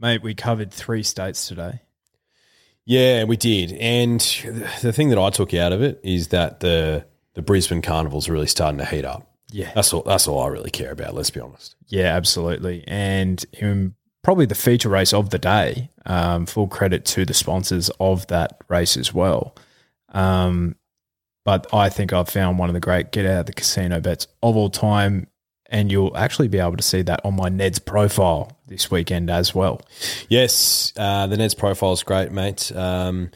Mate, we covered three states today. Yeah, we did. And the thing that I took out of it is that the the Brisbane Carnival's really starting to heat up. Yeah. That's all that's all I really care about, let's be honest. Yeah, absolutely. And um, probably the feature race of the day. Um, full credit to the sponsors of that race as well. Um, but I think I've found one of the great get out of the casino bets of all time. And you'll actually be able to see that on my Ned's profile this weekend as well. Yes, uh, the Neds profile is great, mate. Um,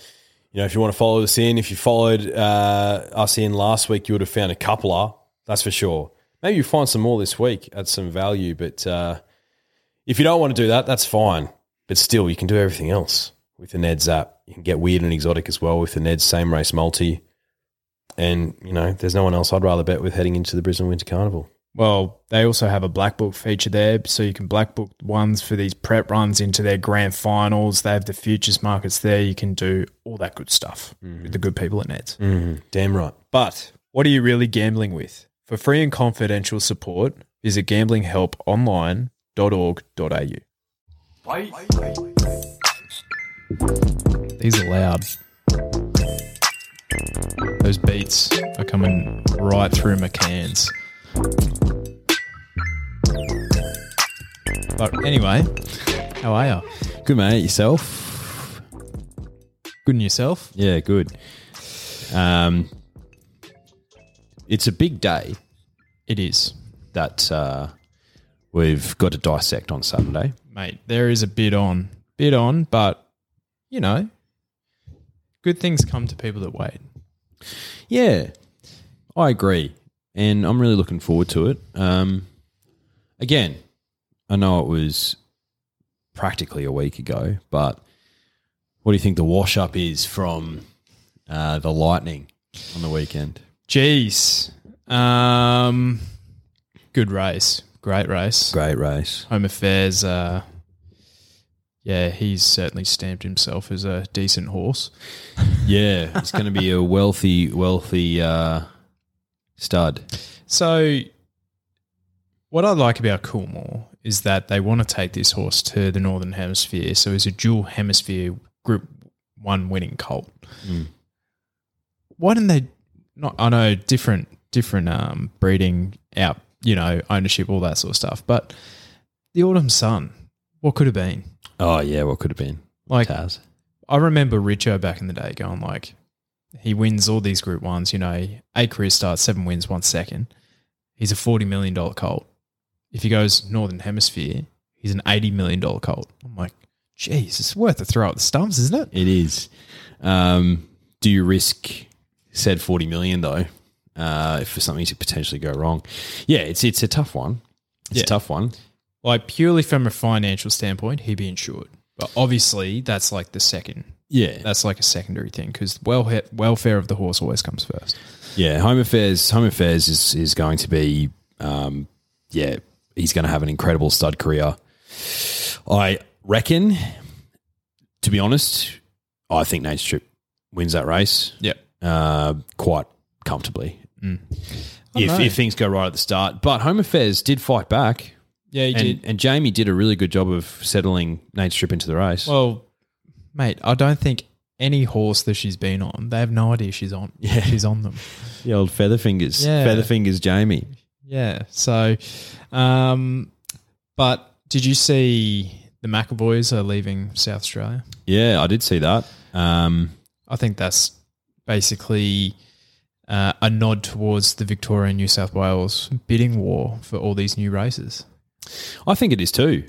you know, if you want to follow us in, if you followed uh, us in last week, you would have found a coupler, that's for sure. Maybe you find some more this week at some value, but uh, if you don't want to do that, that's fine. But still, you can do everything else with the Neds app. You can get weird and exotic as well with the Neds same race multi. And, you know, there's no one else I'd rather bet with heading into the Brisbane Winter Carnival. Well, they also have a black book feature there, so you can black book ones for these prep runs into their grand finals. They have the futures markets there. You can do all that good stuff with the good people at Neds. Mm, damn right. But what are you really gambling with? For free and confidential support, visit gamblinghelponline.org.au. These are loud. Those beats are coming right through my cans. But anyway, how are you? Good, mate. Yourself? Good in yourself? Yeah, good. Um, it's a big day It is, that uh, we've got to dissect on Sunday. mate. There is a bit on, bit on, but you know, good things come to people that wait. Yeah, I agree, and I'm really looking forward to it. Um, again, I know it was practically a week ago, but what do you think the wash up is from uh, the Lightning on the weekend? Jeez, um, good race, great race. Great race. Home Affairs, uh, yeah, he's certainly stamped himself as a decent horse. Yeah, it's going to be a wealthy, wealthy uh, stud. So, what I like about Coolmore is that they want to take this horse to the Northern Hemisphere. So, he's a dual hemisphere Group One winning colt. Mm. Why didn't they? Not I know different different um, breeding out, you know, ownership, all that sort of stuff. But the Autumn Sun, what could have been? Oh yeah, what could have been? Like Taz. I remember Richo back in the day going like, he wins all these Group Ones. You know, eight career starts, seven wins, one second. He's a forty million dollar colt. If he goes Northern Hemisphere, he's an eighty million dollar colt. I'm like, geez, it's worth a throw at the stumps, isn't it? It is. Um, do you risk said forty million though, uh, for something to potentially go wrong? Yeah, it's it's a tough one. It's Yeah. a tough one. Like purely from a financial standpoint, he'd be insured. But obviously, that's like the second. Yeah, That's like a secondary thing because well welfare of the horse always comes first. yeah. Home affairs. Home affairs is is going to be. Um, yeah, he's going to have an incredible stud career. I reckon. To be honest, I think Nature Strip wins that race. Yep. uh, quite comfortably. I If, know. if things go right at the start, but Home Affairs did fight back, Yeah, he and, did. and Jamie did a really good job of settling Nature Strip into the race. Well, mate, I don't think any horse that she's been on, they have no idea she's on. Yeah. she's on them. the old Featherfingers, Yeah. Featherfingers Jamie. Yeah. So, um, but did you see the McAvoys are leaving South Australia? Yeah, I did see that. Um, I think that's basically uh, a nod towards the Victoria and New South Wales bidding war for all these new races. I think it is too.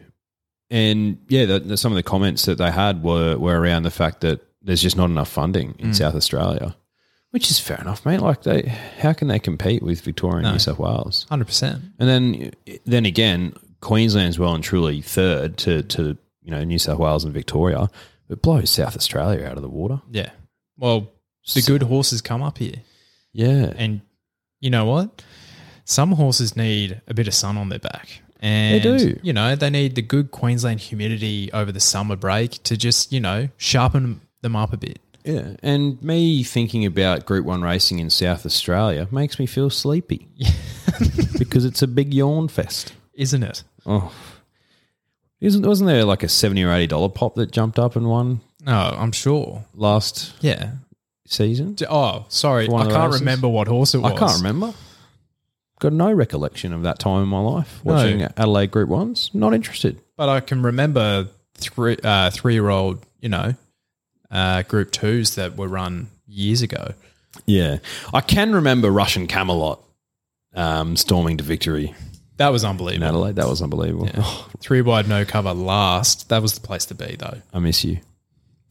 And yeah, the, the- some of the comments that they had were were around the fact that there's just not enough funding in mm. South Australia, which is fair enough, mate. Like they, how can they compete with Victoria and No. New South Wales? Hundred percent. And then, then again, Queensland's well and truly third to, to you know New South Wales and Victoria. It blows South Australia out of the water. Yeah. Well, the good horses come up here. Yeah, And you know what? Some horses need a bit of sun on their back. And, do. you know, they need the good Queensland humidity over the summer break to just, you know, sharpen them up a bit. yeah. And me thinking about Group One racing in South Australia makes me feel sleepy because it's a big yawn fest. Isn't it? Oh, Isn't wasn't there like a seventy or eighty dollar pop that jumped up and won No, I'm sure. last Yeah. season? Oh, sorry. I can't races? remember what horse it was. I can't remember. Got no recollection of that time in my life No. watching Adelaide Group Ones. Not interested. But I can remember three uh, three year old, you know, uh, group twos that were run years ago. Yeah, I can remember Russian Camelot um, storming to victory That was in unbelievable. Adelaide. That was unbelievable. Three wide, no cover last. That was the place to be, though. I miss you.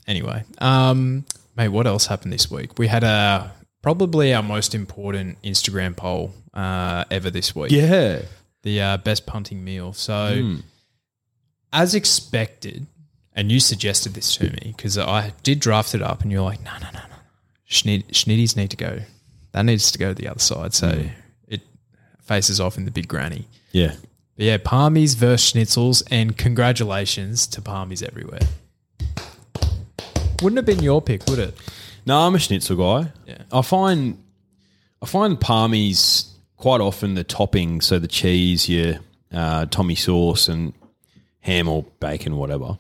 Anyway, um, mate, what else happened this week? We had a probably our most important Instagram poll uh, ever this week. Yeah, the uh, best punting meal. So, as expected, and you suggested this to me because I did draft it up, and you're like, no, no, no, no, Schnitt, Schnitties need to go. That needs to go to the other side. So it faces off in the big granny. yeah. But yeah, Palmies versus Schnitzels, and congratulations to Palmies everywhere. Wouldn't have been your pick, would it? No, I'm a schnitzel guy. Yeah. I find I find palmies quite often the topping, so the cheese, your uh, Tommy sauce and ham or bacon, whatever,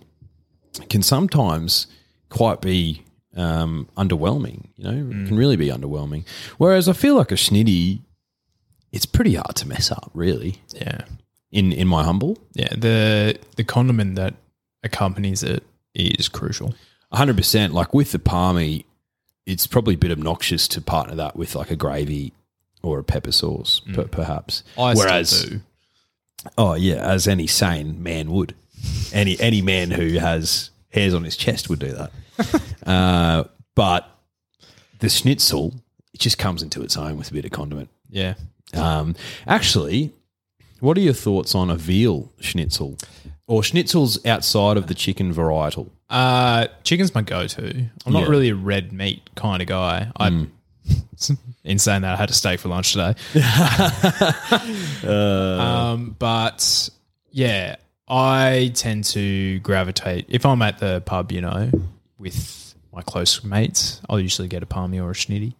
can sometimes quite be um, underwhelming. You know, it can really be underwhelming. Whereas I feel like a schnitty, it's pretty hard to mess up, really. Yeah. In in my humble, Yeah. The the condiment that accompanies it is crucial. 100%. Like with the palmy, it's probably a bit obnoxious to partner that with like a gravy or a pepper sauce, per, perhaps. I Whereas, oh yeah, as any sane man would, any any man who has hairs on his chest would do that. uh, but the schnitzel, it just comes into its own with a bit of condiment. Yeah. Um, actually, what are your thoughts on a veal schnitzel or schnitzels outside of the chicken varietal? Uh, chicken's my go-to. I'm not Yeah. really a red meat kind of guy. I, in saying that, I had a steak for lunch today. um, but yeah, I tend to gravitate if I'm at the pub, you know, with my close mates. I'll usually get a palmy or a schnitty.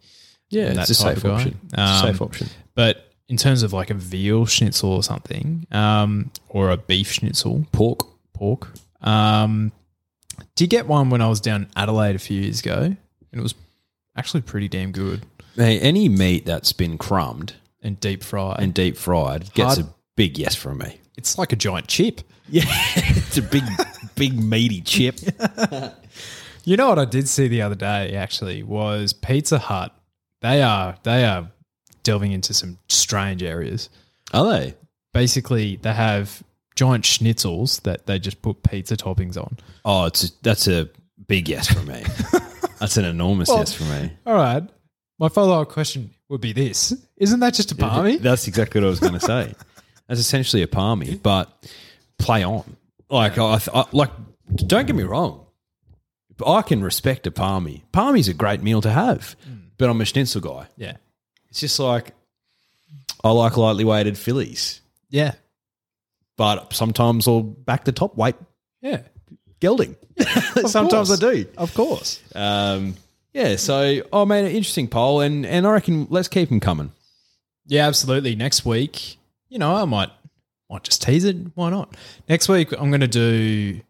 Yeah, it's a safe option. Um, safe option. But in terms of like a veal schnitzel or something, um, or a beef schnitzel, Pork. pork. Um, did get one when I was down in Adelaide a few years ago, and it was actually pretty damn good Hey, any meat that's been crumbed and deep fried. and deep fried gets Hard- a big yes from me. it's like a giant chip. Yeah, it's a big, big meaty chip. You know what I did see the other day actually was Pizza Hut. They are they are delving into some strange areas. Are they? Basically, they have giant schnitzels that they just put pizza toppings on. Oh, it's a, that's a big yes from me. that's an enormous yes from me. All right. My follow up question would be this: Isn't that just a palmy? That's exactly what I was going to say. That's essentially a palmy, but play on. Like, I, I, like, don't get me wrong. I can respect a palmy. Palmy's a great meal to have, but I'm a schnitzel guy. Yeah. It's just like I like lightly weighted fillies, Yeah. but sometimes I'll back the top weight Yeah. gelding. sometimes I do. Of course. Um, yeah. So, oh man, an interesting poll, and and I reckon let's keep them coming. Yeah, absolutely. Next week, you know, I might might just tease it. Why not? Next week, I'm going to do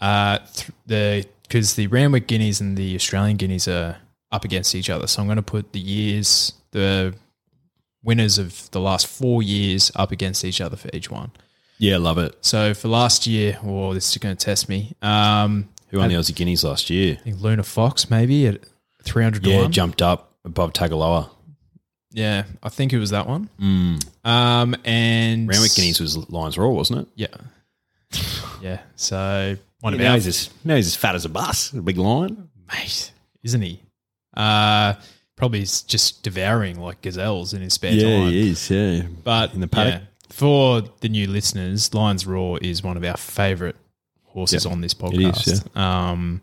uh, th- the because the Randwick Guineas and the Australian Guineas are up against each other. So I'm going to put the years, the winners of the last four years, up against each other for each one. Yeah, love it. So for last year, well, this is going to test me. Um, Who won the Aussie Guineas last year? I think Luna Fox maybe at 300 to Yeah, one. jumped up above Tagaloa. Yeah, I think it was that one. Um, and Randwick Guineas was Lions Roar, wasn't it? Yeah. yeah. So one of now, our he's as, now he's as fat as a bus, a big lion. mate, isn't he? Uh probably is just devouring like gazelles in his spare time. Yeah, he is. Yeah, But In the paddock. yeah, for the new listeners, Lions Roar is one of our favourite horses Yeah, on this podcast. is, Um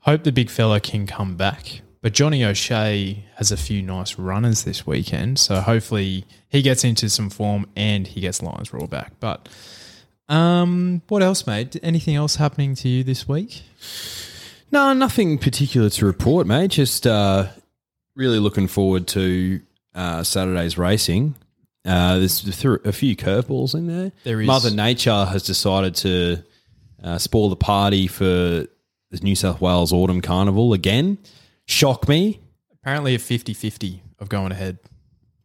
hope the big fella can come back. But Johnny O'Shea has a few nice runners this weekend, so hopefully he gets into some form and he gets Lions Roar back. But um, what else, mate? Anything else happening to you this week? No, nothing particular to report, mate. Just uh, really looking forward to uh, Saturday's racing. Uh, there's a few curveballs in there. There is. Mother Nature has decided to uh, spoil the party for the New South Wales Autumn Carnival again. Shock me. Apparently, a 50 50 of going ahead.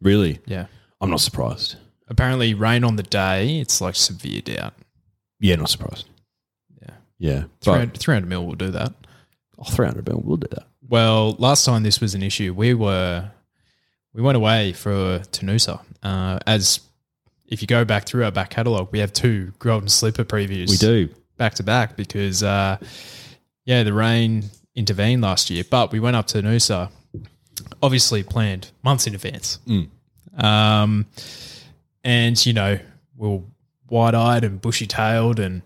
Really? Yeah. I'm not surprised. Apparently, rain on the day, it's like severe doubt. Yeah, not surprised. Yeah. Yeah. 300, 300 mil will do that. oh, 300 mil, we'll do that. Well, last time this was an issue, we were we went away for Tanusa. Uh, as if you go back through our back catalogue, we have two Golden Slipper previews. We do. back to back because uh, yeah, the rain intervened last year, but we went up to Noosa, obviously planned months in advance. Mm. Um, and you know, we are wide eyed and bushy tailed, and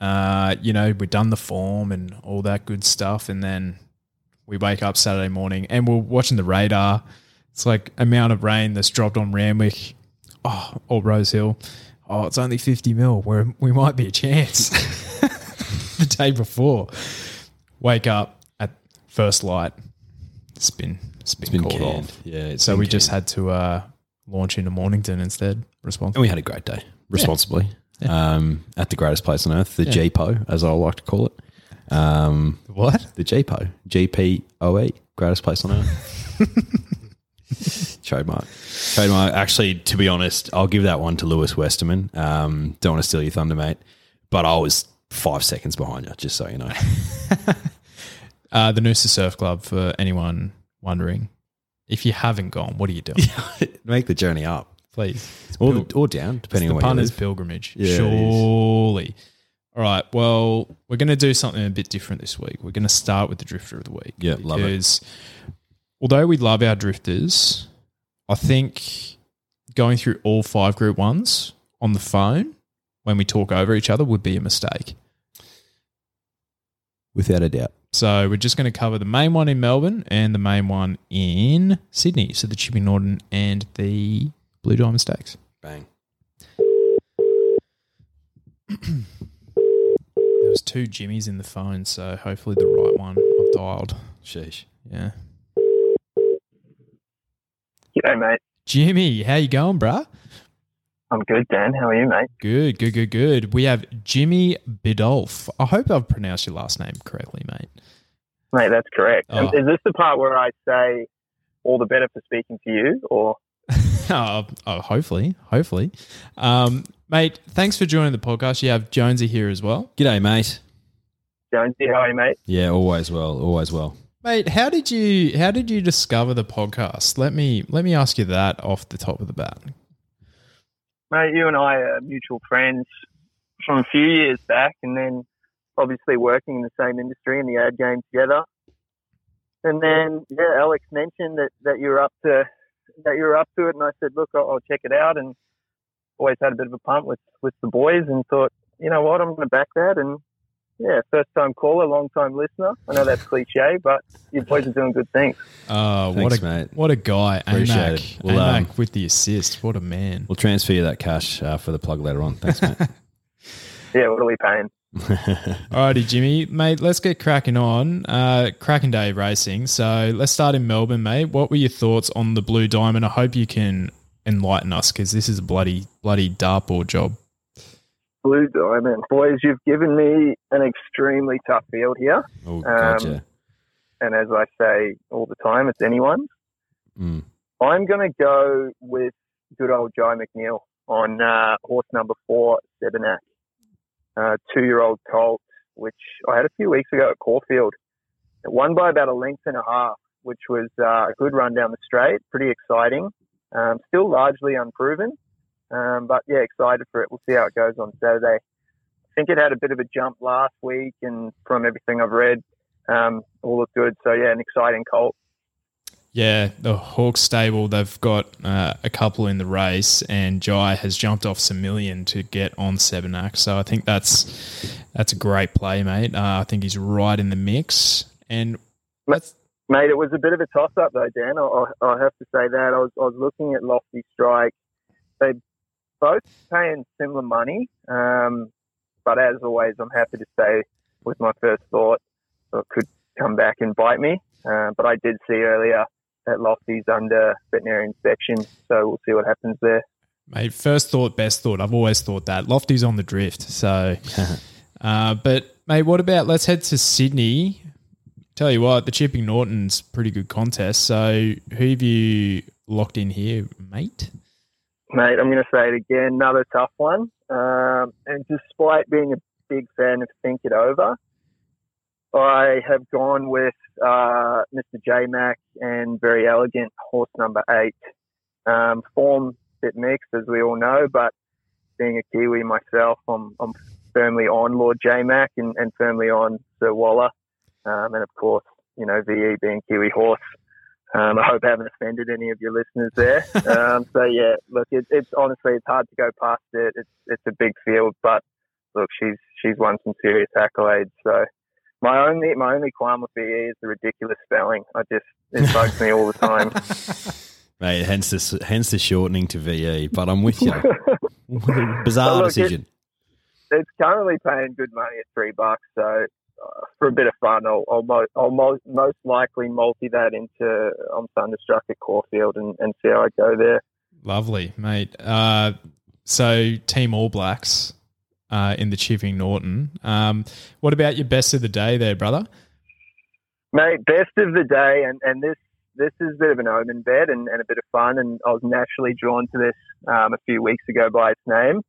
uh, you know, we'd done the form and all that good stuff, and then we wake up Saturday morning and we're watching the radar. It's like amount of rain that's dropped on Randwick, oh, or Rose Hill. Oh, it's only fifty mil. Where we might be a chance. the day before, wake up at first light. It's been it's been, It's been called canned. off. Yeah. So we just had to uh, launch into Mornington instead. Responsibly. And we had a great day, responsibly, um, at the greatest place on earth, the Yeah. GPO, as I like to call it. Um, What? the GPO, GPOE, greatest place on earth. Trademark. Trademark. Actually, to be honest, I'll give that one to Lewis Westerman. Um, don't want to steal your thunder, mate. But I was five seconds behind you, just so you know. Uh, the Noosa Surf Club, for anyone wondering. If you haven't gone, what are you doing? Make the journey up. Please. Or, or down, depending on where you punter's live. pilgrimage. Yeah, is. Surely. All right. Well, we're going to do something a bit different this week. We're going to start with the drifter of the week. Yeah, love it. Although we love our drifters, I think going through all five group ones on the phone when we talk over each other would be a mistake. Without a doubt. So we're just going to cover the main one in Melbourne and the main one in Sydney. So the Chippy Norton and the Blue Diamond Stakes. Bang. There was two Jimmys in the phone, so hopefully the right one I've dialed. Sheesh. Yeah. G'day, mate. Jimmy, how you going, bruh? I'm good, Dan. How are you, mate? Good, good, good, good. We have Jimmy Bidolph. I hope I've pronounced your last name correctly, mate. Mate, that's correct. Oh. Is this the part where I say all the better for speaking to you, or oh, oh, hopefully, hopefully. Um, mate, thanks for joining the podcast. You have Jonesy here as well. G'day, mate. Jonesy? How are you, mate? Yeah, always well, always well. Mate, how did you how did you discover the podcast? Let me let me ask you that off the top of the bat. Mate, you and I are mutual friends from a few years back, and then obviously working in the same industry in the ad game together. And then, yeah, Alex mentioned that, that you were up to that you were up to it, and I said, look, I'll, I'll check it out, and always had a bit of a punt with with the boys, and thought, you know what, I'm going to back that, and yeah, first time caller, long time listener. I know that's cliche, but you boys are doing good things. Uh, what a mate. what a guy, Appreciate Amac. it. Well, Amac um, with the assist. What a man. We'll transfer you that cash uh, for the plug later on. Thanks, mate. Yeah, what are we paying? Alrighty, Jimmy, mate. Let's get cracking on. Uh, cracking day racing. So let's start in Melbourne, mate. What were your thoughts on the Blue Diamond? I hope you can enlighten us because this is a bloody bloody dartboard job. Blue Diamond. Boys, you've given me an extremely tough field here. oh, gotcha. And as I say all the time, it's anyone's. Mm. I'm going to go with good old Jye McNeil on uh, horse number four, Sebenak. Uh, two year old colt, which I had a few weeks ago at Caulfield. It won by about a length and a half, which was uh, a good run down the straight. Pretty exciting. Um, still largely unproven. Um, but yeah, excited for it. We'll see how it goes on Saturday. I think it had a bit of a jump last week, and from everything I've read, um, all looked good. So yeah, an exciting colt. Yeah, the Hawkes stable, they've got uh, a couple in the race, and Jye has jumped off some million to get on Sebenak. So I think that's that's a great play, mate. Uh, I think he's right in the mix. And that's, Mate, it was a bit of a toss up though, Dan. I, I I have to say that. I was, I was looking at Lofty Strike. They both paying similar money. Um, but as always, I'm happy to stay with my first thought. So it could come back and bite me. Uh, but I did see earlier that Lofty's under veterinary inspection. So we'll see what happens there. mate, first thought, best thought. I've always thought that. Lofty's on the drift. So Uh, but mate, what about let's head to Sydney? Tell you what, the Chipping Norton's pretty good contest. So who have you locked in here, mate? Mate, I'm going to say it again, another tough one. Um, and despite being a big fan of Think It Over, I have gone with uh, Mr. J Mac and Very Elegant, horse number eight. Um, form bit mixed, as we all know, but being a Kiwi myself, I'm, I'm firmly on Lord J Mac and, and firmly on Sir Waller. Um, and of course, you know, VE being Kiwi horse. Um, I hope I haven't offended any of your listeners there. um, so yeah, look, it, it's honestly it's hard to go past it. It's it's a big field, but look, she's she's won some serious accolades. So my only my only qualm with VE is the ridiculous spelling. I just it bugs me all the time. Mate, hence the hence the shortening to VE. But I'm with you. Bizarre look, decision. it's currently paying good money at three bucks. So uh, for a bit of fun, I'll, I'll, mo- I'll mo- most likely multi that into I'm Thunderstruck at Caulfield and, and see how I go there. Lovely, mate. Uh, so Team All Blacks uh, in the Chipping Norton. Um, what about your best of the day there, brother? Mate, best of the day, and, and this this is a bit of an omen bet and, and a bit of fun, and I was naturally drawn to this um, a few weeks ago by its name.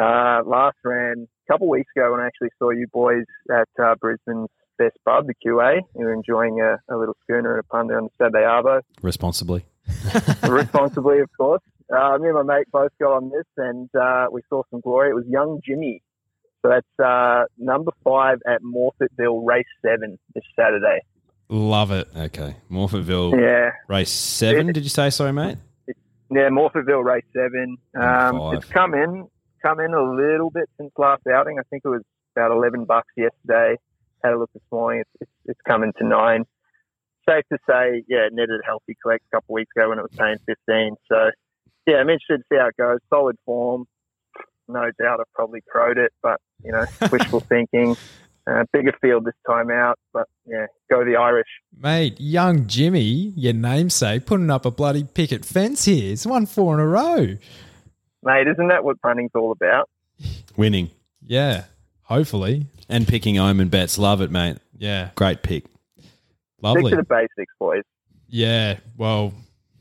Uh, last ran couple of weeks ago when I actually saw you boys at uh, Brisbane's best pub, the QA. You were enjoying a, a little schooner and a pun there on the Saturday Arvo. Responsibly. responsibly, of course. Uh, me and my mate both got on this, and uh, we saw some glory. It was Young Jimmy. So that's uh, number five at Morphettville, race seven this Saturday. Love it. Okay. Morphettville Yeah, race seven, did you say? Sorry, mate? yeah, Morphettville, race seven. Um, it's come in, come in a little bit since last outing. I think it was about eleven bucks yesterday. Had a look this morning. It's it's, it's coming to nine. Safe to say, yeah, netted a healthy collect a couple of weeks ago when it was paying fifteen. So, yeah, I'm interested to see how it goes. Solid form. No doubt I've probably crowed it, but you know, wishful thinking. Uh, bigger field this time out, but yeah, go the Irish. Mate, young Jimmy, your namesake, putting up a bloody picket fence here. It's won four in a row. Mate, isn't that what running's all about? Winning. Yeah, hopefully. And picking omen bets. Love it, mate. Yeah, Great pick. Lovely. Stick lovely. to the basics, boys. Yeah, well,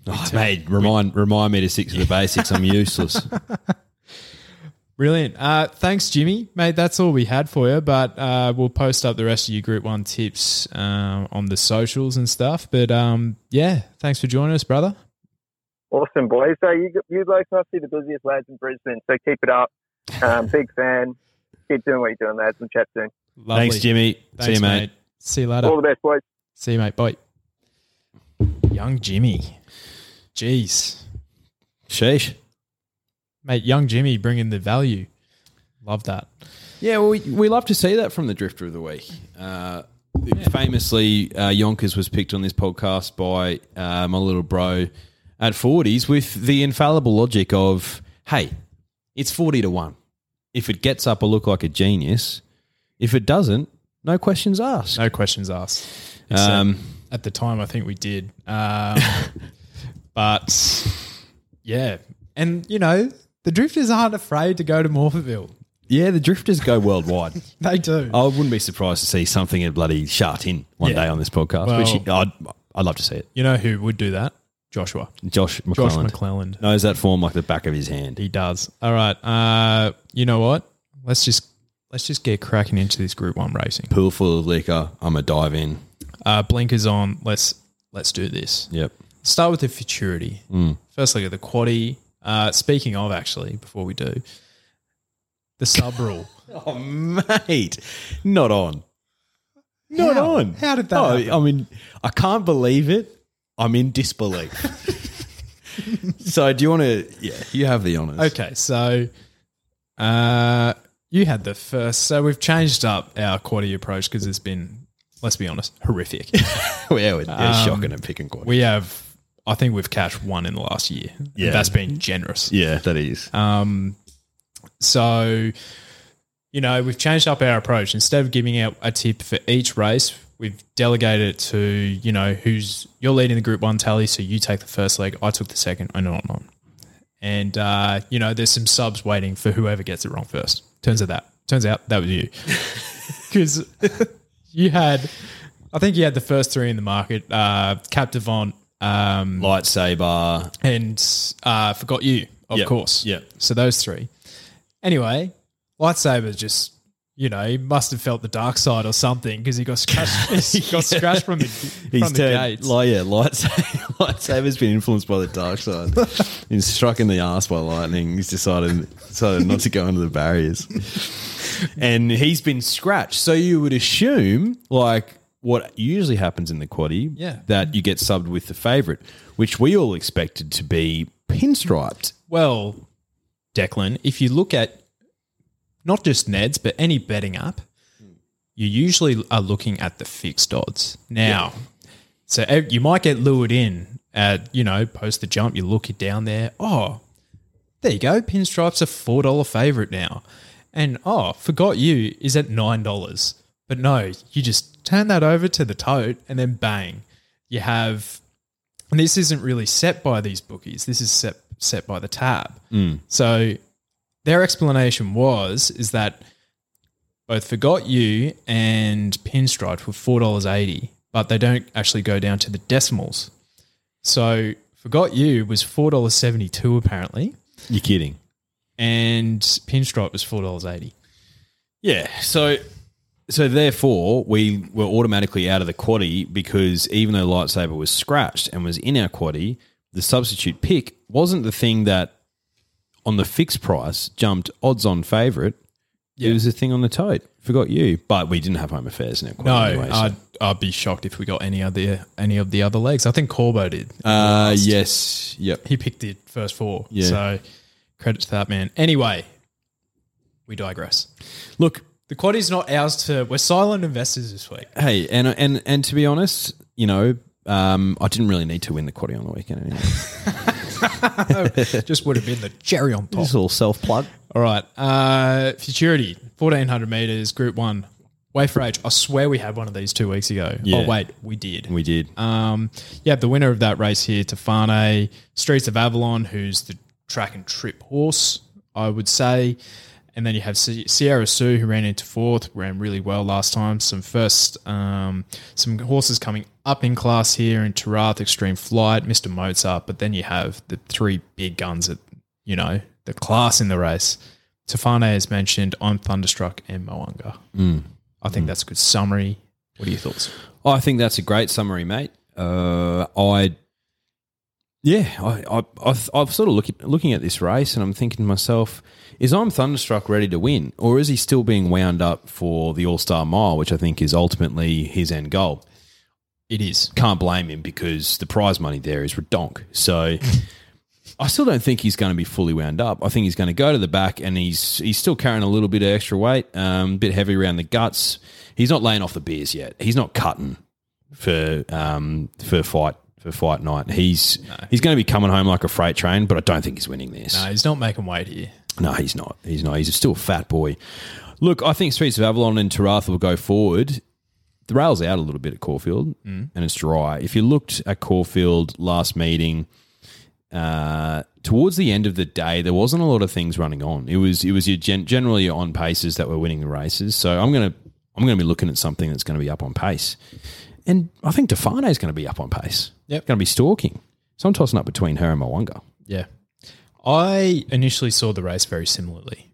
Oh, mate, remind remind me to stick to the basics. I'm useless. brilliant. Uh, thanks, Jimmy. Mate, that's all we had for you, but uh, we'll post up the rest of your Group 1 tips um, on the socials and stuff. But um, yeah, thanks for joining us, brother. Awesome, boys. So you, you guys must be the busiest lads in Brisbane. So keep it up. Um, big fan. Keep doing what you're doing, lads. We'll chat soon. Lovely. Thanks, Jimmy. See Thanks, you, mate. See you later. All the best, boys. See you, mate. Bye. Young Jimmy. Jeez. Sheesh. Mate, young Jimmy bringing the value. Love that. Yeah, well, we, we love to see that from the Drifter of the Week. Uh, Famously, uh, Yonkers was picked on this podcast by uh, my little bro at 40s with the infallible logic of, hey, it's 40 to 1. If it gets up, I look like a genius. If it doesn't, no questions asked. No questions asked. Um, at the time, I think we did. Um, but yeah. And, you know, the drifters aren't afraid to go to Morphettville. yeah, the Drifters go worldwide. They do. I wouldn't be surprised to see something at bloody Sha Tin one Yeah. day on this podcast. Well- which I'd, I'd love to see it. You know who would do that? Joshua. Josh Josh McClelland McClelland. knows that form like the back of his hand. He does. All right. Uh, you know what? Let's just let's just get cracking into this Group One racing. Pool full of liquor. I'm a dive in. Uh, blinkers on. Let's let's do this. Yep. Start with the futurity. First look at the quaddy. Uh, speaking of, actually, before we do, the sub rule. Oh, mate, not on. Not How? on. How did that Oh, happen? I mean, I can't believe it. I'm in disbelief. so, do you want to? Yeah, you have the honors. Okay, so uh, you had the first. So we've changed up our quaddy approach because it's been, let's be honest, horrific. yeah, yeah, shocking and picking quad. we have, I think we've cashed one in the last year. Yeah. that's been generous. yeah, that is. Um, so, you know, we've changed up our approach. Instead of giving out a tip for each race, we've delegated it to, you know, who's you're leading the group one tally, so you take the first leg, I took the second, and on and on. And uh, you know, there's some subs waiting for whoever gets it wrong first. Turns out that Turns out that was you. Because you had, I think you had the first three in the market uh, Captivant um, Lightsaber. and uh, Forgot You, of Yep. course. Yeah. So those three. Anyway, Lightsaber just, you know, he must have felt the dark side or something because he got scratched, he got scratched from the, from the gates. Like, yeah, lightsaber, lightsaber's been influenced by the dark side. He's struck in the ass by lightning. He's decided decided not to go under the barriers, and he's been scratched. So you would assume, like what usually happens in the quaddy, Yeah. that you get subbed with the favorite, which we all expected to be pinstriped. Well, Declan, if you look at not just Neds, but any betting app, you usually are looking at the fixed odds. Now, so you might get lured in at, you know, post the jump, you look it down there. Oh, there you go. Pinstripe's a $4 favorite now. And oh, forgot you is at $9. But no, you just turn that over to the tote and then bang, you have and this isn't really set by these bookies. This is set set by the tab. Mm. So their explanation was is that both Forgot You and Pinstripe were four dollars eighty, but they don't actually go down to the decimals. So Forgot You was four dollars seventy two apparently, You're kidding. and Pinstripe was four dollars eighty. Yeah. So so therefore we were automatically out of the quaddy because even though lightsaber was scratched and was in our quaddy, the substitute pick wasn't the thing that on the fixed price jumped odds on favourite. It was a thing on the tote. Forgot you, but we didn't have home affairs in quaddy. No, anyway, so- I'd, I'd be shocked if we got any other any of the other legs. I think Corbo did. uh, yes, yep. he picked the first four. Yeah. So credit to that man. Anyway, we digress. Look, The quad is not ours to. We're silent investors this week. hey, and and and to be honest, you know, um, I didn't really need to win the quaddy on the weekend anyway. Just would have been the cherry on top. Just a little self plug. All right. Uh, Futurity, 1400 meters, group one. Wait for age. I swear we had one of these two weeks ago. Yeah. Oh, wait, we did. We did. Um, yeah, the winner of that race here, Tefane, Streets of Avalon, who's the track and trip horse, I would say. And then you have Si- Sierra Sue, who ran into fourth, ran really well last time. Some first, um, some horses coming up in class here in Tarath, Extreme Flight, Mr. Mozart. But then you have the three big guns at, you know, the class in the race. Tefane, has mentioned, I'm Thunderstruck and Mo'unga. I think that's a good summary. What are your thoughts? Oh, I think that's a great summary, mate. Uh, I, yeah, I, I, I've, I've sort of looking looking at this race, and I'm thinking to myself, is I'm Thunderstruck ready to win, or is he still being wound up for the All Star Mile, which I think is ultimately his end goal? It is. Can't blame him because the prize money there is redonk. So. I still don't think he's going to be fully wound up. I think he's going to go to the back, and he's he's still carrying a little bit of extra weight, um, a bit heavy around the guts. He's not laying off the beers yet. He's not cutting for um, for fight for fight night. He's he's going to be coming home like a freight train, but I don't think he's winning this. No, he's not making weight here. No, he's not. He's not. He's still a fat boy. Look, I think Streets of Avalon and Taratha will go forward. The rail's out a little bit at Caulfield, and it's dry. If you looked at Caulfield last meeting, uh, towards the end of the day, there wasn't a lot of things running on. It was it was your gen- generally your on paces that were winning the races. So I'm gonna I'm gonna be looking at something that's going to be up on pace, and I think Defane is going to be up on pace. Yep. going to be stalking. So I'm tossing up between her and Mo'unga. Yeah. I initially saw the race very similarly.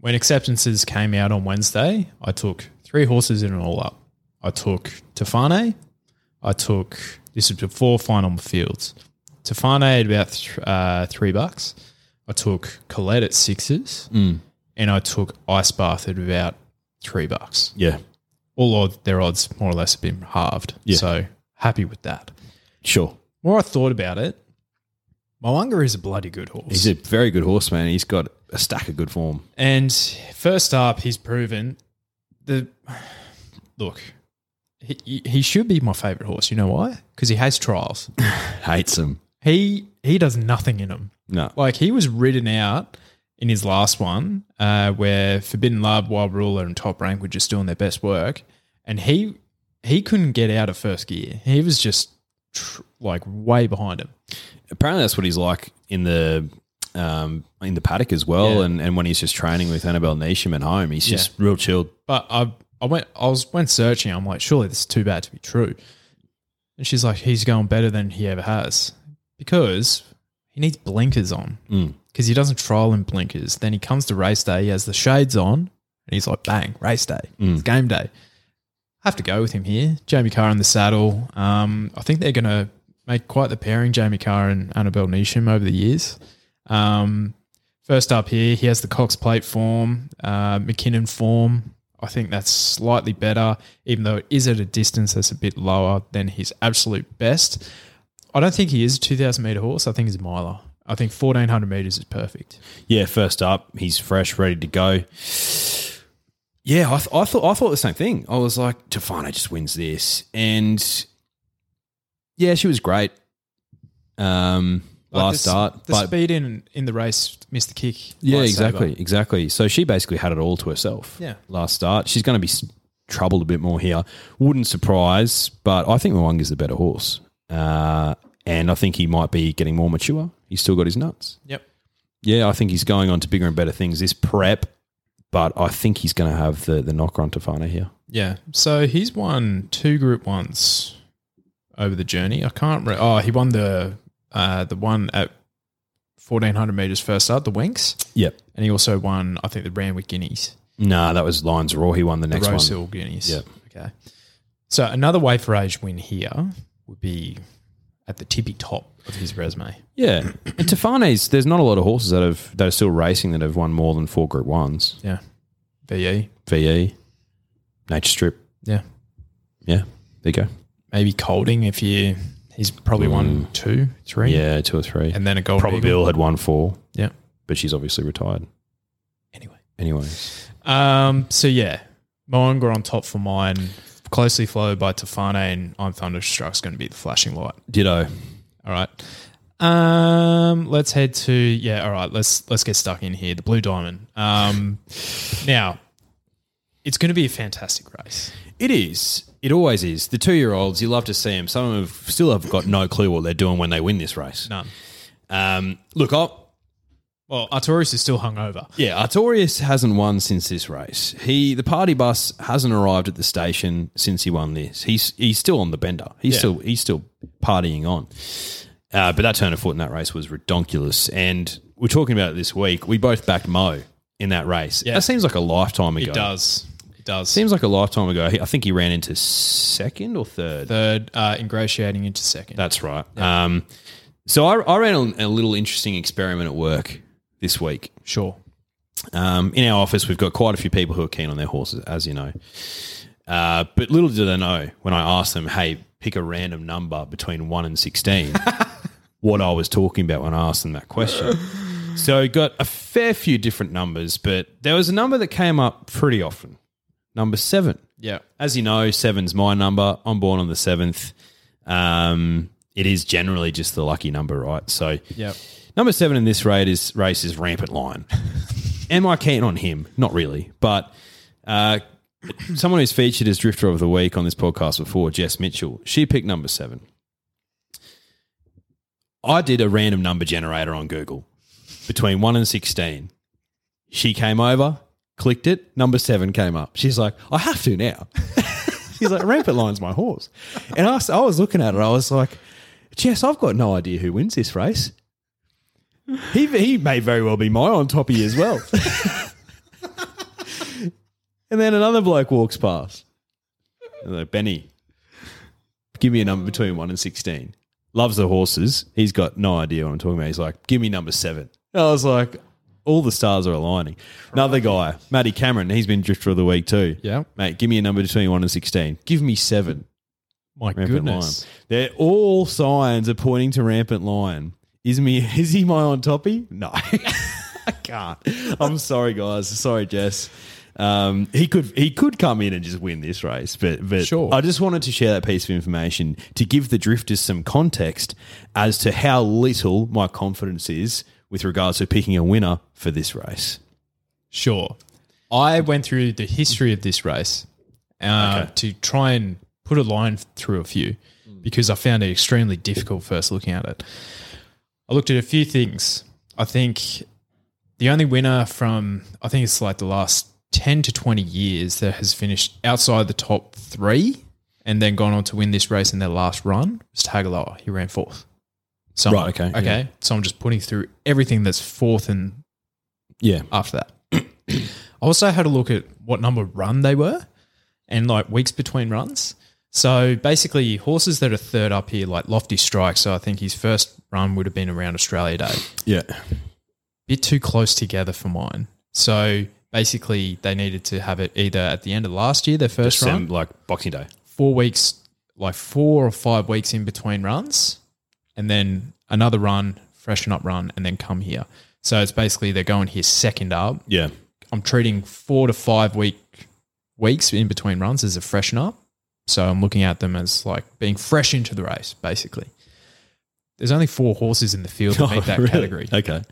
When acceptances came out on Wednesday, I took three horses in and all up. I took Tefane. I took, this is before final fields. Tefane at about th- uh, three bucks. I took Colette at sixes. And I took Ice Bath at about three bucks. Yeah, All odd, their odds more or less have been halved. Yeah. So happy with that. sure. More I thought about it, Mo'unga is a bloody good horse. He's a very good horseman. He's got a stack of good form. And first up, he's proven the look. He, he should be my favorite horse. You know why? Because he hates trials. Hates him. He he does nothing in them. No. Like he was ridden out in his last one, uh, where Forbidden Love, Wild Ruler, and Top Rank were just doing their best work, and he he couldn't get out of first gear. He was just tr- like way behind him. Apparently, that's what he's like in the um, in the paddock as well, Yeah. and, and when he's just training with Annabel Neasham at home, he's just real chilled. But I I went I was went searching. I'm like, surely this is too bad to be true. And she's like, he's going better than he ever has because he needs blinkers on Mm. because he doesn't trial in blinkers. Then he comes to race day, he has the shades on, and he's like, bang, race day, it's game day. I have to go with him here. Jamie Kah in the saddle. Um, I think they're going to make quite the pairing, Jamie Kah and Annabel Neasham over the years. Um, first up here, he has the Cox plate form, uh, Mackinnon form. I think that's slightly better, even though it is at a distance that's a bit lower than his absolute best. I don't think he is a 2,000 meter horse. I think he's a miler. I think 1,400 meters is perfect. Yeah, first up, he's fresh, ready to go. Yeah, I, th- I thought I thought the same thing. I was like, Tefano just wins this, and yeah, she was great. Um, Like last the, start, the but speed in in the race missed the kick. yeah, exactly, exactly. So she basically had it all to herself. Yeah. last start, she's going to be troubled a bit more here. Wouldn't surprise, but I think Mo'unga's the better horse, uh, and I think he might be getting more mature. He's still got his nuts. Yep. Yeah, I think he's going on to bigger and better things this prep, but I think he's going to have the the knocker on Tefano here. Yeah. So he's won two Group Ones over the journey. I can't. Re- oh, he won the uh, the one at fourteen hundred meters first start, the Winks, Yep. and he also won. I think the Randwick Guineas, Nah, that was Lions Roar. He won the the next Rose one. Hill Guineas. Yep. Okay. So another way for age win here would be at the tippy top of his resume. Yeah, and Tefane's. There's not a lot of horses that have that are still racing that have won more than four Group Ones. Yeah. VE. VE, Nature Strip. Yeah. Yeah, there you go. Maybe Colding if you. He's probably won two, three. Yeah, two or three. And then a gold Probably. Bill had won four, Yeah. but she's obviously retired. Anyway. Anyways, Um. So yeah, Mo'unga on top for mine, closely followed by Tafane and I'm Thunderstruck's going to be the flashing light. ditto. All right. Um. Let's head to yeah. All right. Let's let's get stuck in here. The Blue Diamond. Um. now, it's going to be a fantastic race. It is. It always is. The two year olds, you love to see them. Some of them have, still have got no clue what they're doing when they win this race. None. Um, look, I, Well, Artorius is still hungover. Yeah, Artorius hasn't won since this race. He the party bus hasn't arrived at the station since he won this. He's he's still on the bender. He's Yeah. still he's still partying on. Uh, but that turn of foot in that race was redonkulous. And we're talking about it this week. We both backed Mo in that race. Yeah. That seems like a lifetime ago. It does. It does. Seems like a lifetime ago. I think he ran into second or third. Third, uh, ingratiating into second. That's right. Um, so I, I ran a, a little interesting experiment at work this week. sure. Um, in our office, we've got quite a few people who are keen on their horses, as you know. Uh, but little did they know when I asked them, hey, pick a random number between 1 and 16, what I was talking about when I asked them that question. So got a fair few different numbers, but there was a number that came up pretty often. Number seven. Yeah. As you know, seven's my number. I'm born on the seventh. Um, it is generally just the lucky number, right? So Yep. Number seven in this race is, race is Rampant Lion. Am I keen on him? Not really. But uh, someone who's featured as Drifter of the Week on this podcast before, Jess Mitchell, she picked number seven. I did a random number generator on Google between 1 and 16. She came over, clicked it, number seven came up. She's like, I have to now. She's like, Rampant Lion's my horse. And I, was- I was looking at it, I was like, Jess, I've got no idea who wins this race. He, he may very well be my on toppy as well. and then another bloke walks past. They're, Benny, give me a number between 1 and 16. Loves the horses. He's got no idea what I'm talking about. He's like, give me number seven. I was like, all the stars are aligning. Another guy, Matty Cameron, he's been Drifter of the Week too. Yeah. Mate, give me a number between 1 and 16. Give me seven. My Rampant goodness. Lion. They're all signs are pointing to Rampant Lion. Is me is he my on toppy? No. I can't. I'm sorry, guys. Sorry, Jess. Um, he could he could come in and just win this race, but but Sure. I just wanted to share that piece of information to give the drifters some context as to how little my confidence is with regards to picking a winner for this race. Sure. I went through the history of this race uh, Okay. to try and put a line through a few because I found it extremely difficult first looking at it. I looked at a few things. I think the only winner from I think it's like the last ten to twenty years that has finished outside the top three and then gone on to win this race in their last run was Tagaloa. He ran fourth. Right, okay, Okay. yeah. So I'm just putting through everything that's fourth and Yeah. after that. I also had a look at what number run they were and like weeks between runs. So basically, horses that are third up here, like Lofty Strike. So I think his first run would have been around Australia Day. Yeah. Bit too close together for mine. So basically, they needed to have it either at the end of last year, their first run, December, like Boxing Day. four weeks, like four or five weeks in between runs, and then another run, freshen up run, and then come here. So it's basically they're going here second up, Yeah. I'm treating four to five week weeks in between runs as a freshen up. So I'm looking at them as like being fresh into the race, basically. There's only four horses in the field that meet oh, that Oh, Really? category. Okay.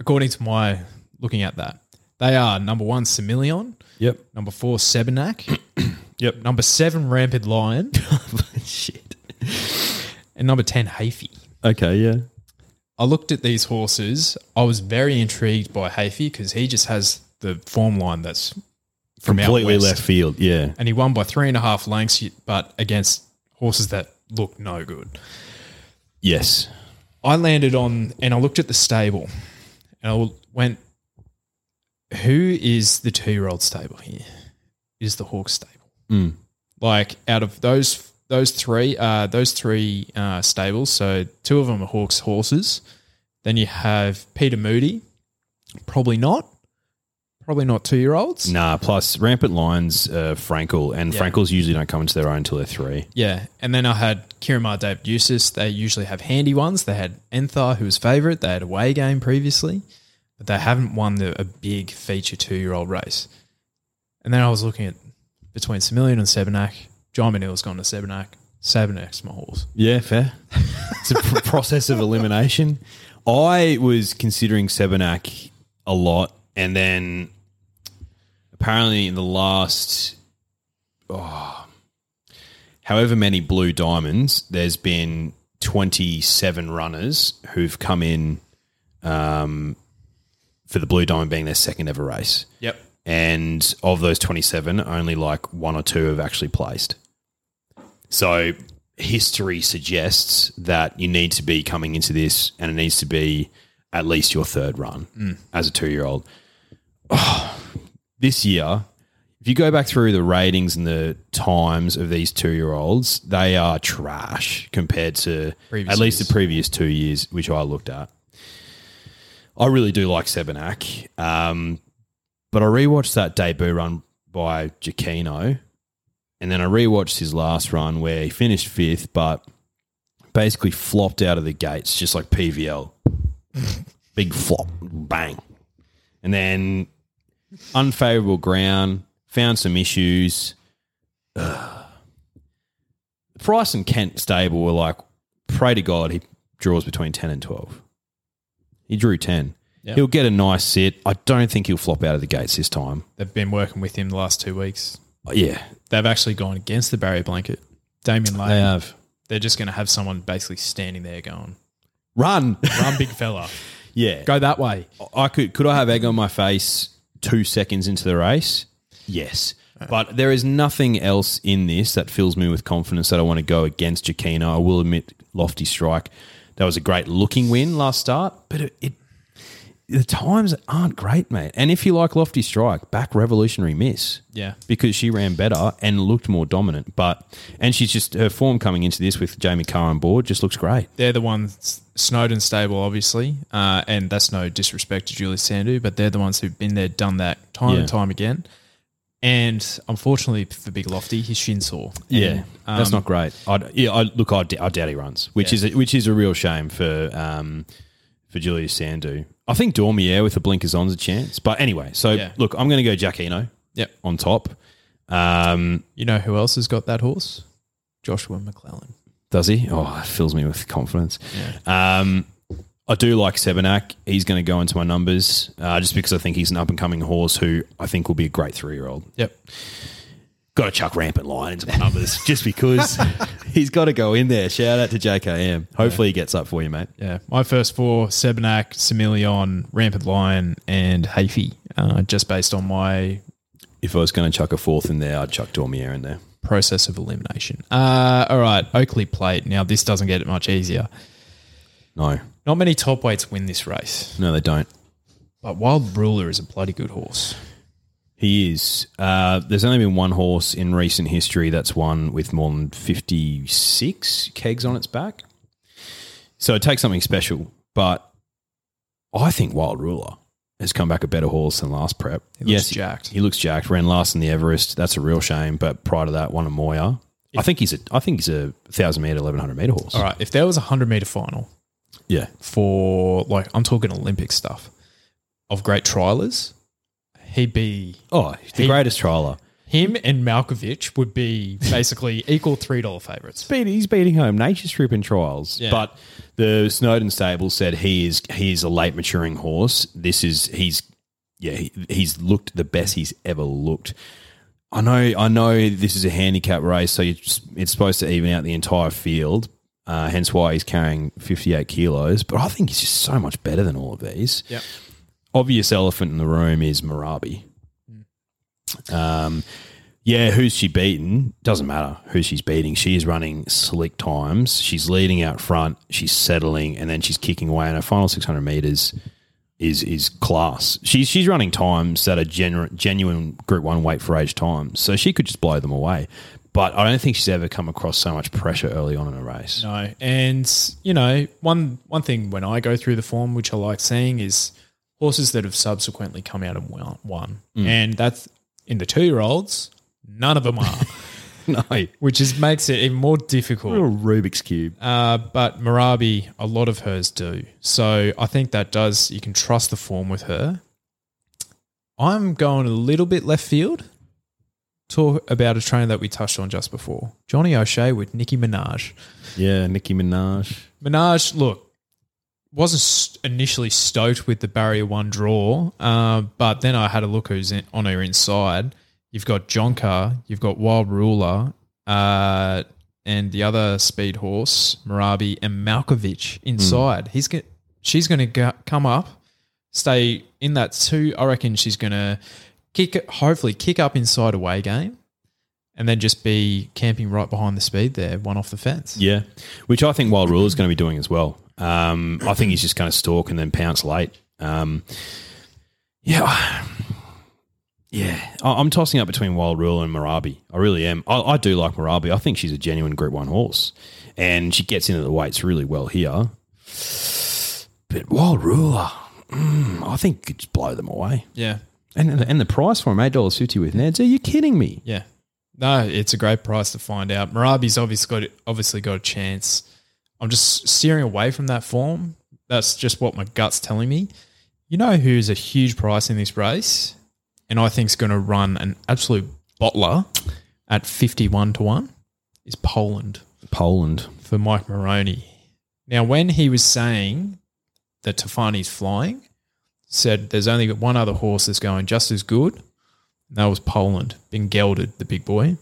According to my looking at that. They are number one, Semilion, Yep. number four, Sebenak, Yep. number seven, Rampant Lion, Shit. And number 10, Hafey. Okay. Yeah. I looked at these horses. I was very intrigued by Hafey because he just has the form line that's from out Completely left field. Yeah. and he won by three and a half lengths, but against horses that look no good. Yes. I landed on, and I looked at the stable, and I went, "Who is the two-year-old stable here? Is the Hawk stable? Mm. Like out of those those three, uh, those three uh, stables, so two of them are Hawks horses. Then you have Peter Moody, probably not, probably not two-year-olds. Nah. Plus, rampant lions, uh, Frankel, and Yeah. Frankels usually don't come into their own until they're three. Yeah, and then I had Ciaron Maher David Eustace. They usually have handy ones. They had Enthar, who was favourite. They had a away game previously, but they haven't won the, a big feature two year old race. And then I was looking at between Semillion and Sebenak. John Manil's gone to Sebenak. Sebenak's my horse. Yeah, fair. it's a pr- process of elimination. I was considering Sebenak a lot, and then apparently in the last, oh, however many blue diamonds, there's been 27 runners who've come in um, for the blue diamond being their second ever race. Yep. And of those 27, only like one or two have actually placed. So history suggests that you need to be coming into this and it needs to be at least your third run as a two year old. this year, if you go back through the ratings and the times of these two year olds, they are trash compared to Previous at least years. the previous two years, which I looked at. I really do like Sebenak. Um, but I rewatched that debut run by Jacquinot, and then I rewatched his last run where he finished fifth, but basically flopped out of the gates, just like PVL. Big flop, bang. And then unfavorable ground, found some issues. Ugh. Price and Kent stable were like, pray to God he draws between 10 and 12. He drew 10. Yeah. He'll get a nice sit. I don't think he'll flop out of the gates this time. They've been working with him the last two weeks. Uh, yeah, They've actually gone against the barrier blanket. Damian Lane. they have. They're just going to have someone basically standing there going, Run. run, big fella. yeah. Go that way. I could could I have egg on my face two seconds into the race? Yes. But there is nothing else in this that fills me with confidence that I want to go against Jacquinot. I will admit, lofty strike. That was a great looking win last start, but it, it the times aren't great, mate. And if you like lofty strike, back revolutionary miss Yeah. because she ran better and looked more dominant. But and she's just her form coming into this with Jamie Kah on board just looks great. they're the ones Snowden stable, obviously, uh, and that's no disrespect to Julie Sandu, but they're the ones who've been there, done that time Yeah. and time again. And unfortunately for Big Lofty, his shin sore. Yeah, And, that's um, not great. I, yeah, I, look, I, d- I doubt he runs, which Yeah. is a, which is a real shame for um, for Julius Sandu. I think Dormier with the blinkers on's a chance, but anyway. So Yeah. look, I'm going to go Jacquinot Yep. on top. Um, You know who else has got that horse? Joshua McClellan. does he? Oh, it fills me with confidence. Um, I do like Sebenak. He's going to go into my numbers uh, just because I think he's an up and coming horse who I think will be a great three year old. Yep. Got to chuck rampant lion into my numbers just because He's got to go in there. Shout out to JKM. Hopefully he gets up for you, mate. Yeah, my first four: Sebenak, Similion, Rampant Lion, and Hafey. Uh, just based on my If I was going to chuck a fourth in there, I'd chuck Dormier in there. process of elimination. Uh, all right, Oakleigh Plate. Now this doesn't get it much easier. No, Not many top weights win this race, no, they don't. but Wild Ruler is a bloody good horse. He is. Uh, there's only been one horse in recent history that's won with more than 56 kegs on its back. So it takes something special. But I think Wild Ruler has come back a better horse than last prep. He looks jacked. He looks jacked. Ran last in the Everest. That's a real shame. But prior to that, won a Moir. I think he's a. I think he's a thousand meter, eleven hundred meter horse. All right, if there was a hundred meter final Yeah. for like I'm talking Olympic stuff of great trialers, he'd be Oh, he's the He- greatest trialer. him and Malkovich would be basically equal three dollar favorites. beat, he's beating home Nature's Strip in trials. Yeah. But the Snowden stable said he is he is a late maturing horse. This is he's yeah he, he's looked the best he's ever looked. I know I know this is a handicap race, so you just, it's supposed to even out the entire field. Uh, hence why he's carrying 58 kilos. But I think he's just so much better than all of these. Yep. Obvious elephant in the room is Marabi. Um, yeah, who's she beaten? Doesn't matter who she's beating. She is running slick times. She's leading out front. She's settling, and then she's kicking away. And her final six hundred meters is is class. She's she's running times that are genu- genuine Group One weight for age times. So she could just blow them away. But I don't think she's ever come across so much pressure early on in a race. No, and you know one one thing when I go through the form, which I like seeing, is horses that have subsequently come out and won, won. and that's in the two year olds. None of them are, No, which is makes it even more difficult. real Rubik's cube. Uh, but Marabi, a lot of hers do. So I think that does, you can trust the form with her. I'm going a little bit left field. Talk about a trainer that we touched on just before Johnny O'Shea with Nicki Minaj. Yeah, Nicki Minaj. Minaj, look, wasn't initially stoked with the barrier one draw, uh, but then I had a look who's in, on her inside. You've got Jonker, you've got Wild Ruler, uh, and the other speed horse, Marabi, and Malkovich inside. He's get, she's going to come up, stay in that two. I reckon she's going to kick, hopefully kick up inside away game, and then just be camping right behind the speed there, one off the fence. Yeah, which I think Wild Ruler is going to be doing as well. Um, I think he's just going to stalk and then pounce late. Um, yeah, yeah. I- I'm tossing up between Wild Ruler and Marabi. I really am. I, I do like Marabi. I think she's a genuine Group One horse, and she gets into the weights really well here. But Wild Ruler, mm, I think could just blow them away. Yeah. And and the price for him eight dollars fifty with Neds. Are you kidding me? Yeah. No, it's a great price to find out. Marabi's obviously got obviously got a chance. I'm just steering away from that form. That's just what my gut's telling me. You know who's a huge price in this race, and I think is going to run an absolute bottler at 51 to one is Poland Poland. for Mike Moroney. Now, when he was saying that Tafani's flying, said there's only one other horse that's going just as good. And that was Poland, Been gelded, the big boy.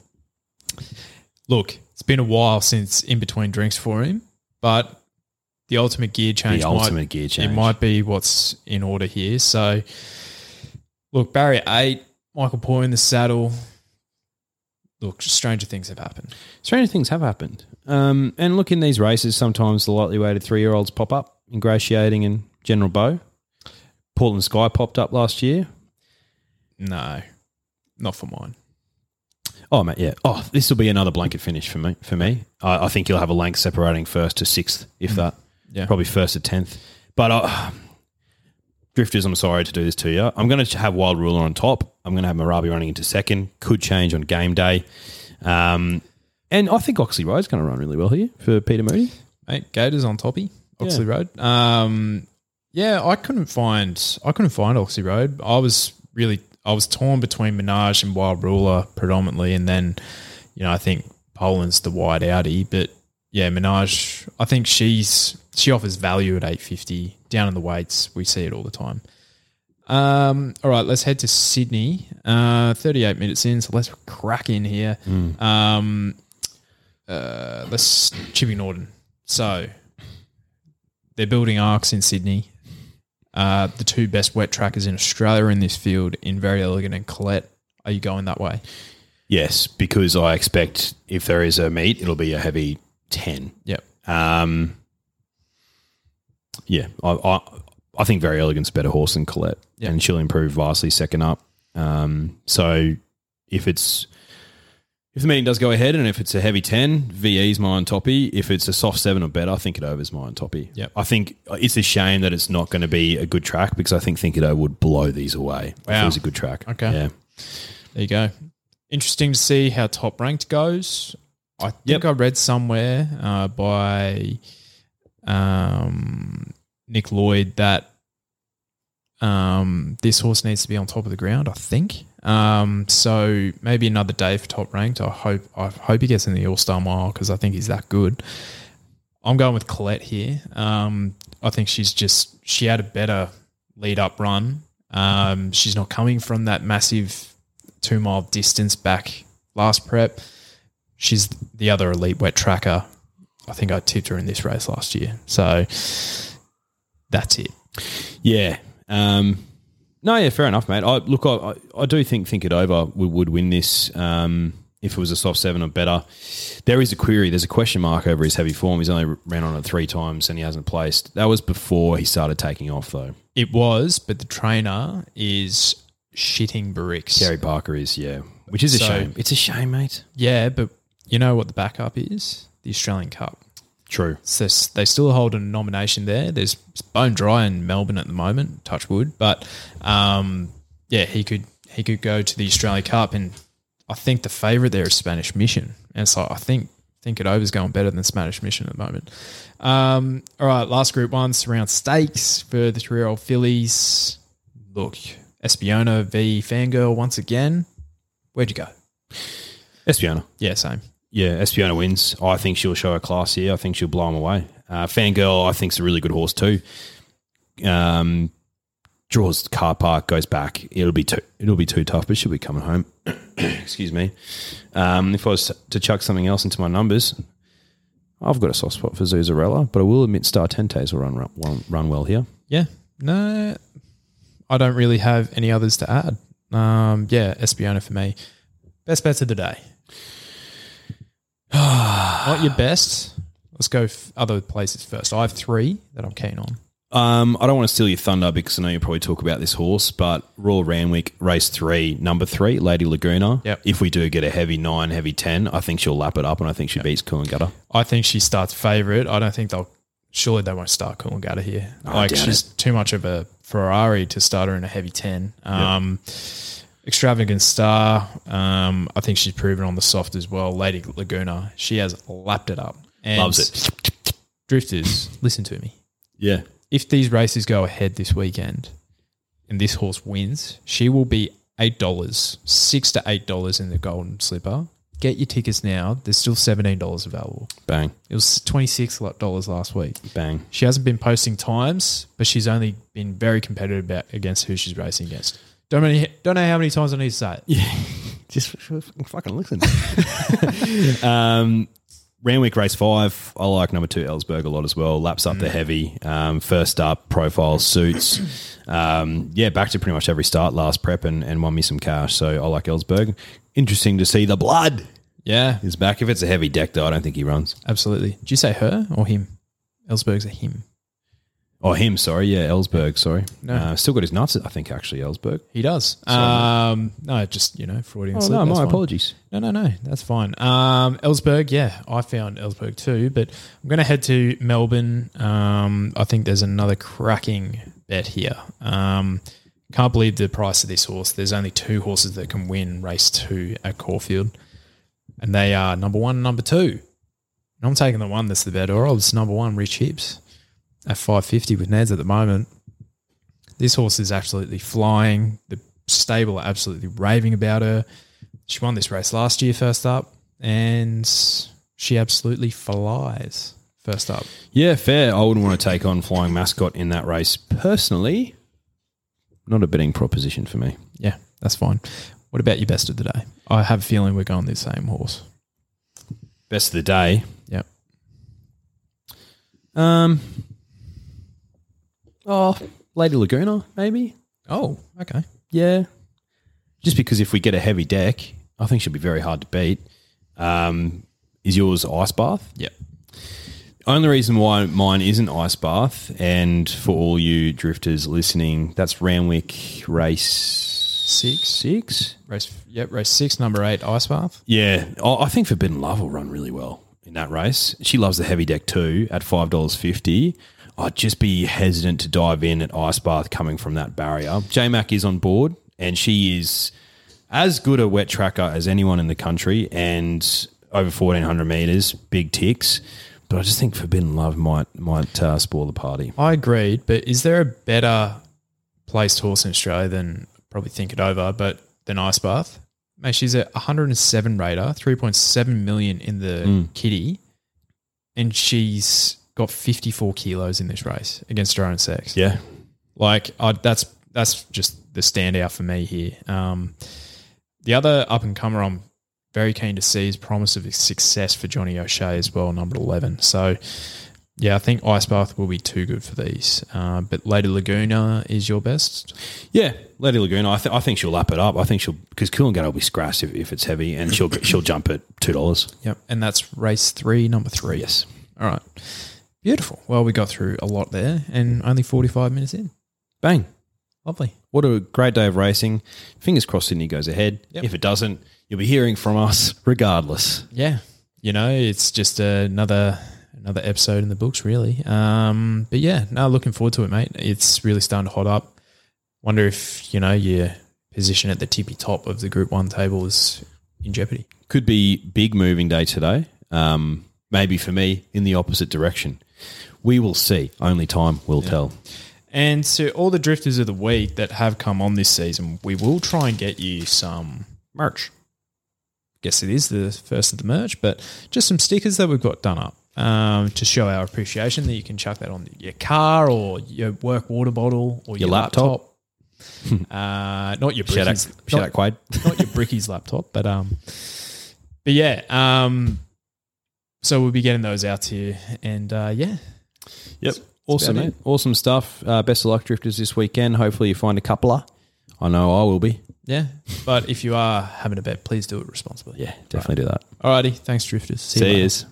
Look, it's been a while since in between drinks for him, but the ultimate gear change, The might, ultimate gear change. it might be what's in order here. So, look, barrier eight, Michael Poy in the saddle. Look, stranger things have happened. Stranger things have happened. Um, and look, in these races, sometimes the lightly weighted three year olds pop up, ingratiating and General Bow. Portland Sky popped up last year. No, not for mine. Oh, mate, yeah. Oh, this will be another blanket finish for me. For me, I, I think you'll have a length separating first to sixth, if that. Yeah. Probably first to tenth. But uh, Drifters, I'm sorry to do this to you. I'm going to have Wild Ruler on top. I'm going to have Marabi running into second. Could change on game day. Um, and I think Oxley Road's going to run really well here for Peter Moody. Mate, Gators on toppy, Oxley Road. Um, yeah, I couldn't find I couldn't find Oxley Road. I was really I was torn between Minaj and Wild Ruler predominantly, and then you know I think Poland's the wide outie, but yeah, Minaj. I think she's she offers value at eight fifty down in the weights. We see it all the time. Um, all right, let's head to Sydney. Uh, 38 minutes in, so let's crack in here. Um, uh, let's Chippy Norton. So they're building arcs in Sydney. Uh, the two best wet trackers in Australia in this field in Very Elegant and Colette. Are you going that way? Yes, because I expect if there is a meet, it'll be a heavy 10. Yep. Um, yeah, I, I, I think Very Elegant's a better horse than Colette, Yeah. and she'll improve vastly second up. Um, so if it's if the meeting does go ahead and if it's a heavy 10, VE's my on toppy. If it's a soft 7 or better, I Think It Over's my on toppy. Yep. I think it's a shame that it's not going to be a good track because I think Think It Over would blow these away if Wow. it was a good track. Okay. Yeah. There you go. Interesting to see how top ranked goes. I think Yep. I read somewhere uh, by um, Nick Lloyd that um, this horse needs to be on top of the ground. I think. Um, so maybe another day for top ranked. I hope. I hope he gets in the All Star Mile because I think he's that good. I'm going with Colette here. Um, I think she's just she had a better lead up run. Um, she's not coming from that massive two mile distance back last prep. She's the other elite wet tracker. I think I tipped her in this race last year. So that's it. Yeah. Um, no, yeah, fair enough, mate. I look, I, I, do think think it over We would win this um, if it was a soft seven or better. There is a query. There's a question mark over his heavy form. He's only ran on it three times and he hasn't placed. That was before he started taking off, though. It was, but the trainer is shitting bricks. Terry Parker is, yeah, which is a So- shame. It's a shame, mate. Yeah, but you know what the backup is? The Australian Cup. True. So they still hold a nomination there. There's bone dry in Melbourne at the moment, touch wood. But um, yeah, he could he could go to the Australia Cup, and I think the favourite there is Spanish Mission, and so I think think it over's going better than Spanish Mission at the moment. Um, all right, last group one surround stakes for the three year old fillies. Look, Espiona v Fangirl once again. Where'd you go? Espiona. Yeah, same. Yeah, Espiona wins. I think she'll show her class here. I think she'll blow him away. Uh, Fangirl, I think, is a really good horse too. Um, draws car park, goes back. It'll be too. It'll be too tough, but she'll be coming home. Excuse me. Um, if I was to chuck something else into my numbers, I've got a soft spot for Zuzarella, but I will admit Star Tentes will run run, run well here. Yeah. No, I don't really have any others to add. Um, yeah, Espiona for me. Best bets of the day. Not your best. Let's go f- other places first. I have three that I'm keen on. Um, I don't want to steal your thunder because I know you'll probably talk about this horse, but Royal Randwick, race three, number three, Lady Laguna. Yep. If we do get a heavy nine, heavy 10, I think she'll lap it up and I think she beats Coolangatta. I think she starts favourite. I don't think they'll. Surely they won't start Coolangatta here. like doubt she's too much of a Ferrari to start her in a heavy ten. Um, Extravagant star. Um, I think she's proven on the soft as well. Lady Laguna. She has lapped it up. And Loves it. Drifters, listen to me. Yeah. if these races go ahead this weekend and this horse wins, she will be eight dollars, six to eight dollars in the golden slipper. Get your tickets now. There's still seventeen dollars available. Bang, It was twenty six dollars last week. bang. She hasn't been posting times, but she's only been very competitive about, against who she's racing against. Don't know, don't know how many times I need to say it. Yeah, Just fucking listen. um, Randwick race five. I like number two Ellsberg a lot as well. Laps up the heavy. Um, first up, profile suits. Um, yeah, back to pretty much every start last prep and, and won me some cash. So I like Ellsberg. Interesting to see the blood Yeah, is back. If it's a heavy deck, though, I don't think he runs. absolutely. Did you say her or him? Ellsberg's a him. Oh, him. Sorry. Yeah, Ellsberg. Sorry. No. Uh, still got his nuts. I think actually Ellsberg. He does. Um, no, just you know, Freudian Oh slip. no, that's my fine. apologies. No, no, no. That's fine. Um, Ellsberg, yeah, I found Ellsberg too, but I'm going to head to Melbourne. Um, I think there's another cracking bet here. Um, can't believe the price of this horse. There's only two horses that can win race two at Caulfield, and they are number one and number two. And I'm taking the one that's the better odds. Number one, Rich Hips at 550 with Neds at the moment. This horse is absolutely flying. The stable are absolutely raving about her. She won this race last year, first up, and she absolutely flies first up. Yeah, fair. I wouldn't want to take on Flying Mascot in that race personally. Not a betting proposition for me. Yeah, that's fine. What about your best of the day? I have a feeling we're going the same horse. Best of the day. Yep. Um. Oh, Lady Laguna, maybe. Oh, okay. Yeah. Just because if we get a heavy deck, I think she'll be very hard to beat. Um, is yours Ice Bath? Yep. Only reason why mine isn't Ice Bath, and for all you drifters listening, that's Randwick race Six. Six. Race, yep, race six, number eight, Ice Bath. Yeah, I I think Forbidden Love will run really well in that race. She loves the heavy deck too at five dollars fifty. I'd just be hesitant to dive in at Ice Bath coming from that barrier. J Mac is on board, and she is as good a wet tracker as anyone in the country, and over fourteen hundred meters, big ticks. But I just think Forbidden Love might might uh, spoil the party. I agreed, but is there a better placed horse in Australia than probably think it over, but than Ice Bath? Mate, she's a 107 rater, 3.7 million in the kitty, and she's got 54 kilos in this race against her own sex. Yeah, Like I, that's that's just the standout for me here. Um, the other up and comer I'm very keen to see is promise of success for Johnny O'Shea as well, number eleven. So yeah, I think Ice Bath will be too good for these. Uh, but Lady Laguna is your best. Yeah, Lady Laguna. I, th- I think she'll lap it up. I think she'll because Coolangatta will be scratched if, if it's heavy, and she'll she'll jump at two dollars. Yep, and that's race three, number three. Yes. All right. Beautiful. Well, we got through a lot there, and only forty-five minutes in. Bang! Lovely. What a great day of racing. Fingers crossed Sydney goes ahead. Yep. If it doesn't, you'll be hearing from us regardless. yeah, you know, it's just another another episode in the books, really. Um, but yeah, no, looking forward to it, mate. It's really starting to hot up. Wonder if you know your position at the tippy top of the Group One table is in jeopardy. Could be big moving day today. Um, maybe for me in the opposite direction. We will see. Only time will tell. And to all the drifters of the week that have come on this season, we will try and get you some merch. Guess it is the first of the merch, but just some stickers that we've got done up um, to show our appreciation. That you can chuck that on your car or your work water bottle or your, Your laptop. laptop. uh, not your Shout out, shout not, out Quade. not your brickies laptop, but um, but yeah, um, so we'll be getting those out to you, and uh, yeah, Yep. Awesome, mate. Awesome stuff. Uh, best of luck, drifters, this weekend. Hopefully, you find a coupler. I know I will be. yeah. But if you are having a bet, please do it responsibly. Yeah, definitely do that. Alrighty, thanks, drifters. See you later. yous.